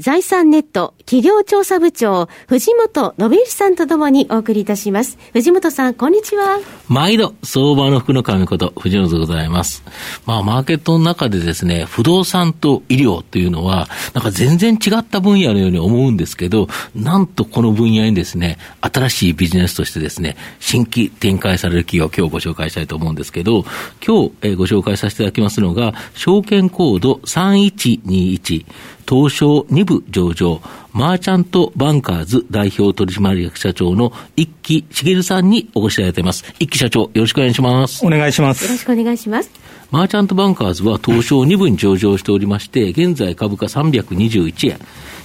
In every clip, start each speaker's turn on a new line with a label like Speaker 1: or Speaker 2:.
Speaker 1: 財産ネット企業調査部長、藤本信之さんとともにお送りいたします。藤本さん、こんにちは。
Speaker 2: 毎度、相場の福の神こと、藤本でございます。まあ、マーケットの中でですね、不動産と医療というのは、なんか全然違った分野のように思うんですけど、なんとこの分野にですね、新しいビジネスとしてですね、新規展開される企業を今日ご紹介したいと思うんですけど、今日、えご紹介させていただきますのが、証券コード3121、東証2部上場、マーチャントバンカーズ代表取締役社長の一木茂さんにお越しいただいています。一木社長、よろしくお願いします。
Speaker 3: お願いします。
Speaker 1: よろしくお願いします。
Speaker 2: マーチャントバンカーズは東証2部に上場しておりまして、現在株価321円。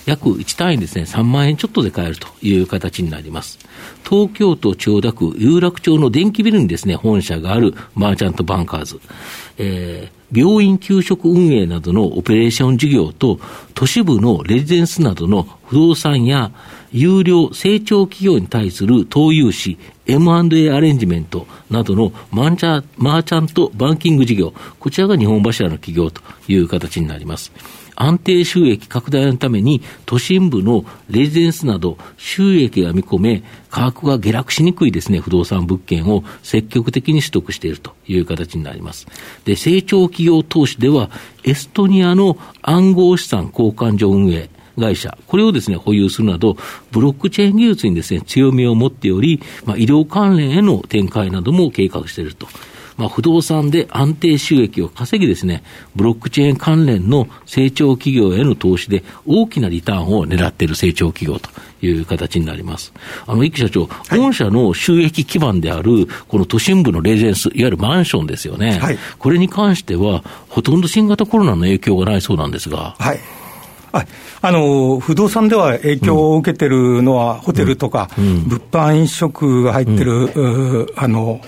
Speaker 2: 約1単位ですね、3万円ちょっとで買えるという形になります。東京都千代田区有楽町の電気ビルにですね、本社があるマーチャントバンカーズ。えー、病院給食運営などのオペレーション事業と、都市部のレジデンスなどの不動産や優良成長企業に対する投融資、M&A アレンジメントなどのマンチャマーチャントバンキング事業、こちらが日本柱の企業という形になります。安定収益拡大のために、都心部のレジデンスなど収益が見込め、価格が下落しにくいですね、不動産物件を積極的に取得しているという形になります。で、成長企業投資では、エストニアの暗号資産交換所運営、会社、これをですね、保有するなど、ブロックチェーン技術にですね、強みを持っており、まあ、医療関連への展開なども計画していると。まあ、不動産で安定収益を稼ぎですね、ブロックチェーン関連の成長企業への投資で大きなリターンを狙っている成長企業という形になります。あの、一木社長、はい、本社の収益基盤である、この都心部のレジェンス、いわゆるマンションですよね。はい、これに関しては、ほとんど新型コロナの影響がないそうなんですが。
Speaker 3: はい。あの不動産では影響を受けてるのは、ホテルとか、物販飲食が入ってる、あの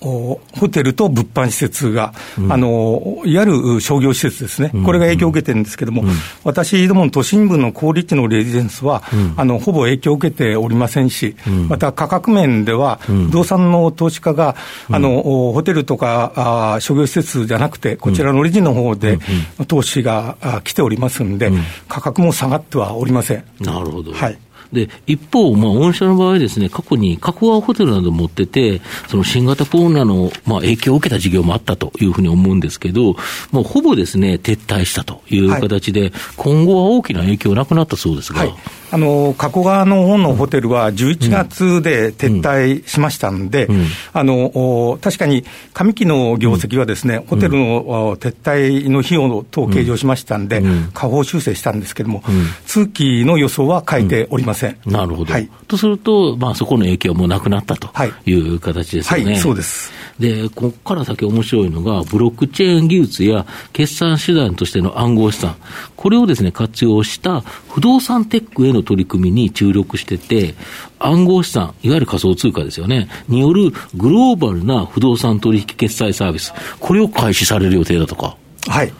Speaker 3: ホテルと物販施設が、うん、あのいわゆる商業施設ですね、これが影響を受けてるんですけれども、うん、私どもの都心部の高立地のレジデンスは、うん、あのほぼ影響を受けておりませんし、また価格面では、不動産の投資家が、あのホテルとかあ商業施設じゃなくて、こちらのレジの方で投資が来ておりますんで、価格も下がってはおりません。
Speaker 2: なるほど、はいで、一方、まあ、御社の場合ですね、過去に角川ホテルなど持ってて、その新型コロナの、まあ、影響を受けた事業もあったというふうに思うんですけど、もうほぼですね、撤退したという形で、はい、今後は大きな影響なくなったそうですが。はい。
Speaker 3: あの加古川の方のホテルは11月で撤退しましたんで、あの確かに上期の業績はですね、ホテルの撤退の費用等を計上しましたんで、下方修正したんですけれども、通期の予想は書いておりません。
Speaker 2: なるほど。はい、とすると、まあ、そこの影響もなくなったという形ですよね。
Speaker 3: はい、そうです。
Speaker 2: で、ここから先面白いのが、ブロックチェーン技術や決算手段としての暗号資産、これをですね、活用した不動産テックへの取り組みに注力してて、暗号資産、いわゆる仮想通貨ですよね、によるグローバルな不動産取引決済サービス、これを開始される予定だとか。
Speaker 3: はい。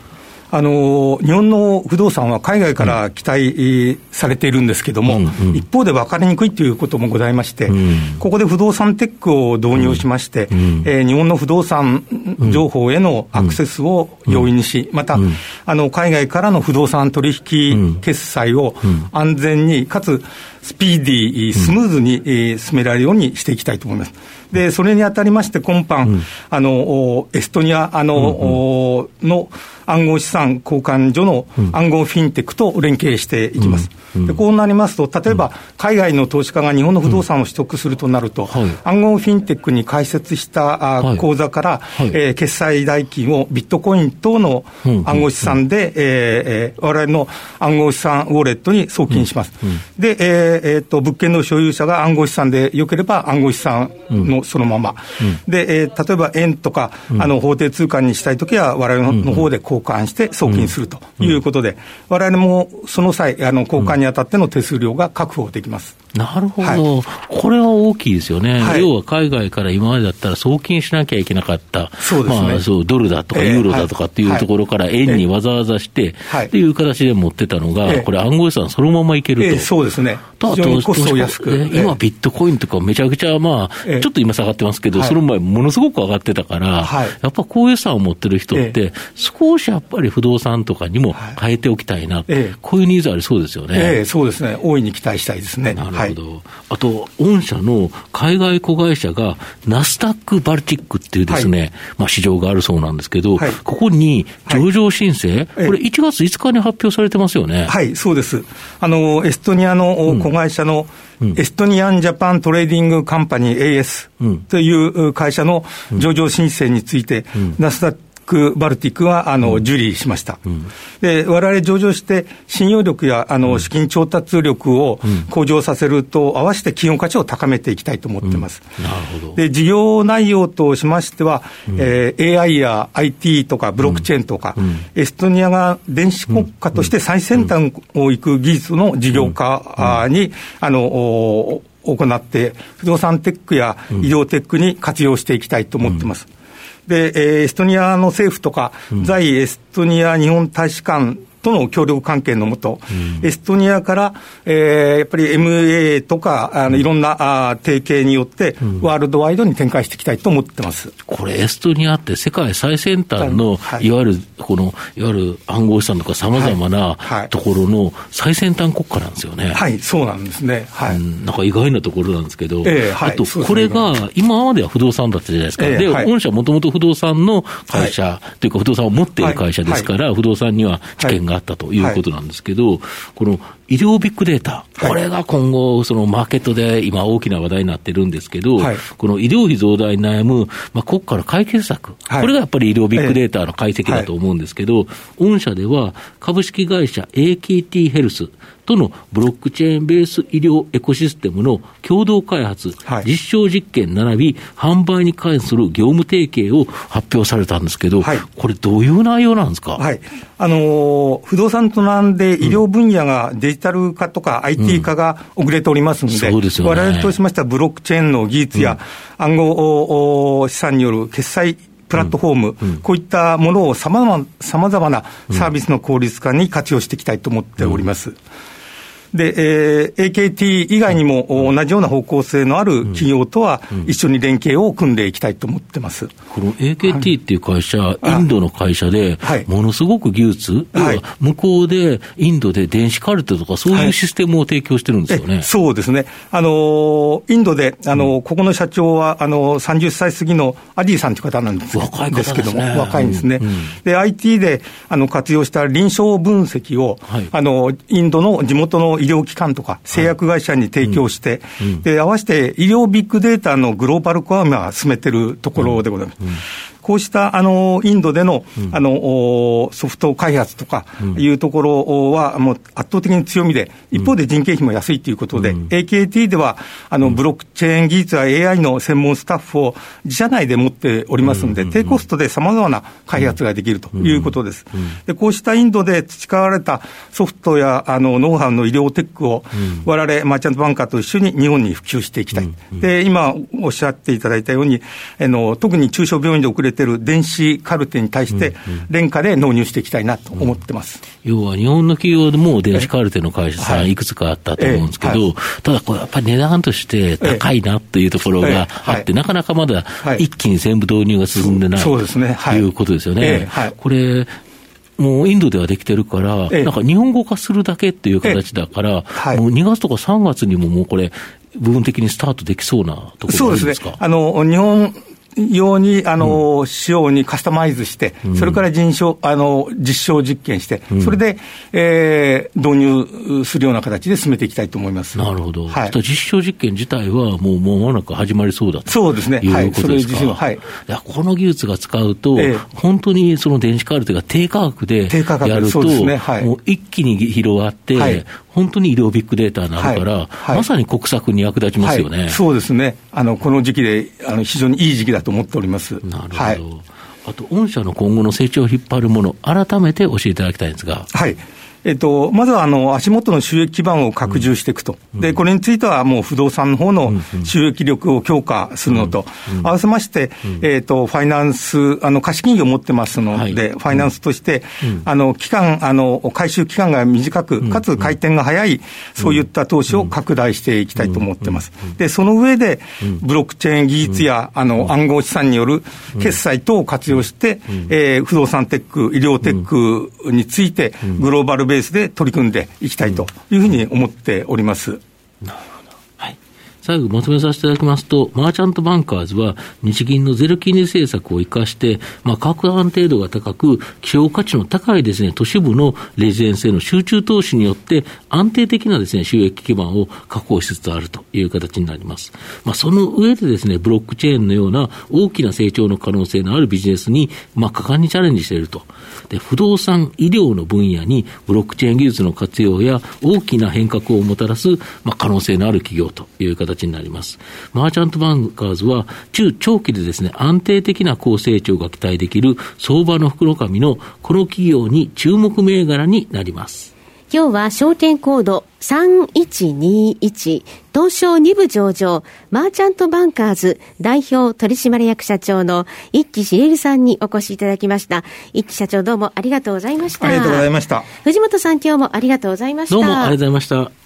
Speaker 3: あの日本の不動産は海外から期待されているんですけれども、うんうん、一方で分かりにくいということもございまして、うん、ここで不動産テックを導入しまして、うん、えー、日本の不動産情報へのアクセスを容易にし、また、あの海外からの不動産取引決済を安全に、かつスピーディー、スムーズに進められるようにしていきたいと思います。で、それにあたりまして、今般、あの、エストニア、あの、の、暗号資産交換所の暗号フィンテックと連携していきます。でこうなりますと、例えば海外の投資家が日本の不動産を取得するとなると、暗号フィンテックに開設した口座から、え決済代金をビットコイン等の暗号資産で、えー、我々の暗号資産ウォレットに送金します。で、えーえー、と物件の所有者が暗号資産でよければ暗号資産のそのまま。で、えー、例えば円とか、あの法定通貨にしたいときは、我々の方で交換して送金するということで、われわれもその際、あの交換にあたっての手数料が確保できます。
Speaker 2: なるほど、はい、これは大きいですよね、はい、要は海外から今までだったら送金しなきゃいけなかった、そうですね。まあ、そうドルだとかユーロだとかっていうところから円にわざわざして、っていう形で持ってたのが、これ、暗号資産そのままいけると。
Speaker 3: そうですね。
Speaker 2: 今、ビットコインとかめちゃくちゃ、まあ、ちょっと今下がってますけど、その前、ものすごく上がってたから、やっぱこういう資産を持ってる人って、少しやっぱり不動産とかにも変えておきたいな、こういうニーズありそうですよね。
Speaker 3: そうですね、大いに期待したいですね。
Speaker 2: なるほど。あと、御社の海外子会社が、ナスダック・バルティックっていうですね、まあ市場があるそうなんですけど、ここに上場申請、これ1月5日に発表されてますよね。
Speaker 3: はい、そうです。あの、エストニアの子会社の、エストニアン・ジャパン・トレーディング・カンパニー AS という会社の上場申請について、ナスダック・バルティックはあの、受理しました。うん、で、我々上場して、信用力やあの資金調達力を向上させると、合わせて企業価値を高めていきたいと思ってます。
Speaker 2: なるほど。
Speaker 3: で、事業内容としましては、うん、えー、AI や IT とかブロックチェーンとか、うん、エストニアが電子国家として最先端を行く技術の事業化に、あの、行って、不動産テックや医療テックに活用していきたいと思ってます。で、エストニアの政府とか、在エストニア日本大使館との協力関係のもと、うん、エストニアから、えー、やっぱり MA とか、あのいろんなあ提携によって、ワールドワイドに展開していきたいと思ってます、
Speaker 2: これ、エストニアって世界最先端の、はい、いわゆるこのいわゆる暗号資産とかさまざまなところの最先端国家なんですよね。
Speaker 3: はい、そうなんですね。はい、う
Speaker 2: ん、なんか意外なところなんですけど、えーはい、あと、これが今までは不動産だったじゃないですか。えー、で、御社もともと不動産の会社、というか不動産を持っている会社ですから、不動産には知見があったということなんですけど、この医療ビッグデータ、これが今後、そのマーケットで今大きな話題になってるんですけど、はい、この医療費増大に悩む、まあ、国家の解決策、はい、これがやっぱり医療ビッグデータの解析だと思うんですけど、はい、御社では株式会社 AKT ヘルス、とのブロックチェーンベース医療エコシステムの共同開発、はい、実証実験並び、販売に関する業務提携を発表されたんですけど、はい、これ、どういう内容なんですか、
Speaker 3: はい。あのー、不動産と並んで医療分野がデジタル化とか IT 化が遅れておりますので、うん。でね、我々としましては、ブロックチェーンの技術や暗号資産による決済プラットフォーム、うん。うん、こういったものをさまざまなサービスの効率化に活用していきたいと思っております。うんで、えー、AKT 以外にも同じような方向性のある企業とは一緒に連携を組んでいきたいと思ってます。
Speaker 2: この AKT っていう会社、はい、インドの会社で、ものすごく技術、はい、向こうでインドで電子カルテとかそういうシステムを提供してるんですよね。はい、
Speaker 3: そうですね。あの、インドで、あの、ここの社長は、あの、30歳過ぎのアディさんという方なんです
Speaker 2: 若いですけども、
Speaker 3: 若いんですね。うん。うん、で、IT であの活用した臨床分析を、あの、インドの地元の医療機関とか製薬会社に提供して、はいうん、で合わせて医療ビッグデータのグローバル化を今進めてるところでございます。こうしたあのインドでの,、あのソフト開発とかいうところは、もう圧倒的に強みで、一方で人件費も安いということで、AKT ではあのブロックチェーン技術や AI の専門スタッフを自社内で持っておりますので、低コストでさまざまな開発ができるということです。でこうしたインドで培われたソフトやあのノウハウの医療テックを、われわれマーチャントバンカーと一緒に日本に普及していきたい。で今おっしゃっていただいたように、あの特に中小病院で遅れている電子カルテに対して、廉価で納入していきたいなと思ってます、
Speaker 2: うんうん、要は日本の企業でも電子カルテの会社さん、い。くつかあったと思うんですけど、はい。ただこれ、やっぱり値段として高いなというところがあって、なかなかまだ一気に全部導入が進んでない、ということですよね。これもうインドではできてるから、なんか日本語化するだけっていう形だから、もう2月とか3月にももうこれ、部分的にスタートできそうなところそうですね。
Speaker 3: あの、日本用に、あの、うん、仕様にカスタマイズして、それから人証、あの、実証実験して、それで、えー、導入するような形で進めていきたいと思います。
Speaker 2: なるほど。はい。実証実験自体はもう間もなく始まりそうだと
Speaker 3: そうですね。
Speaker 2: いうことですか？はい。いや、この技術が使うと、えー、本当にその電子カルテが低価格でやると、ねはい、もう一気に広がって、はい、本当に医療ビッグデータになるから、まさに国策に役立ちますよね。
Speaker 3: そうですね。あの、この時期で、あの、非常にいい時期だと思っております。
Speaker 2: なるほど。はい、あと、御社の今後の成長を引っ張るもの、改めて教えていただきたいんですが。
Speaker 3: はい。えっと、まずはあの足元の収益基盤を拡充していくと、でこれについてはもう不動産の方の収益力を強化するのと、合わせまして、えっと、ファイナンス、あの貸金業を持ってますので、ファイナンスとして、あの期間あの、回収期間が短く、かつ回転が早い、そういった投資を拡大していきたいと思ってます。で、その上で、ブロックチェーン技術や、あの暗号資産による決済等を活用して、えー、不動産テック、医療テックについて、グローバルベースで取り組んでいきたいというふうに思っております。
Speaker 2: なるほど最後まとめさせていただきますと、マーチャントバンカーズは日銀のゼロ金利政策を生かして、まあ、価格安定度が高く、希少価値の高いですね、都市部のレジデンスへの集中投資によって、安定的なですね、収益基盤を確保しつつあるという形になります。まあ、その上でですね、ブロックチェーンのような大きな成長の可能性のあるビジネスに、まあ、果敢にチャレンジしていると。で、不動産、医療の分野にブロックチェーン技術の活用や大きな変革をもたらす、まあ、可能性のある企業という形形になります。マーチャントバンカーズは、中長期でですね、安定的な高成長が期待できる相場の袋紙のこの企業に注目銘柄になります。
Speaker 1: 今日は証券コード3121東証2部上場マーチャントバンカーズ代表取締役社長の一木茂さんにお越しいただきました。一木社長どうもありがとうございました。
Speaker 3: ありがとうございました。
Speaker 1: 藤本さん今日もありがとうございました。
Speaker 2: どうもありがとうございました。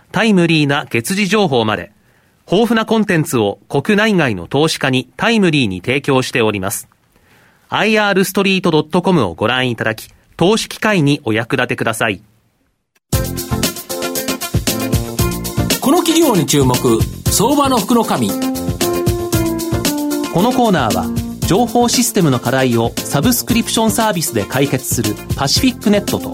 Speaker 4: タイムリーな月次情報まで、豊富なコンテンツを国内外の投資家にタイムリーに提供しております。irstreet.com をご覧いただき、投資機会にお役立てください。
Speaker 5: この企業に注目、相場の福の神。こ
Speaker 4: のコーナーは、情報システムの課題をサブスクリプションサービスで解決するパシフィックネットと、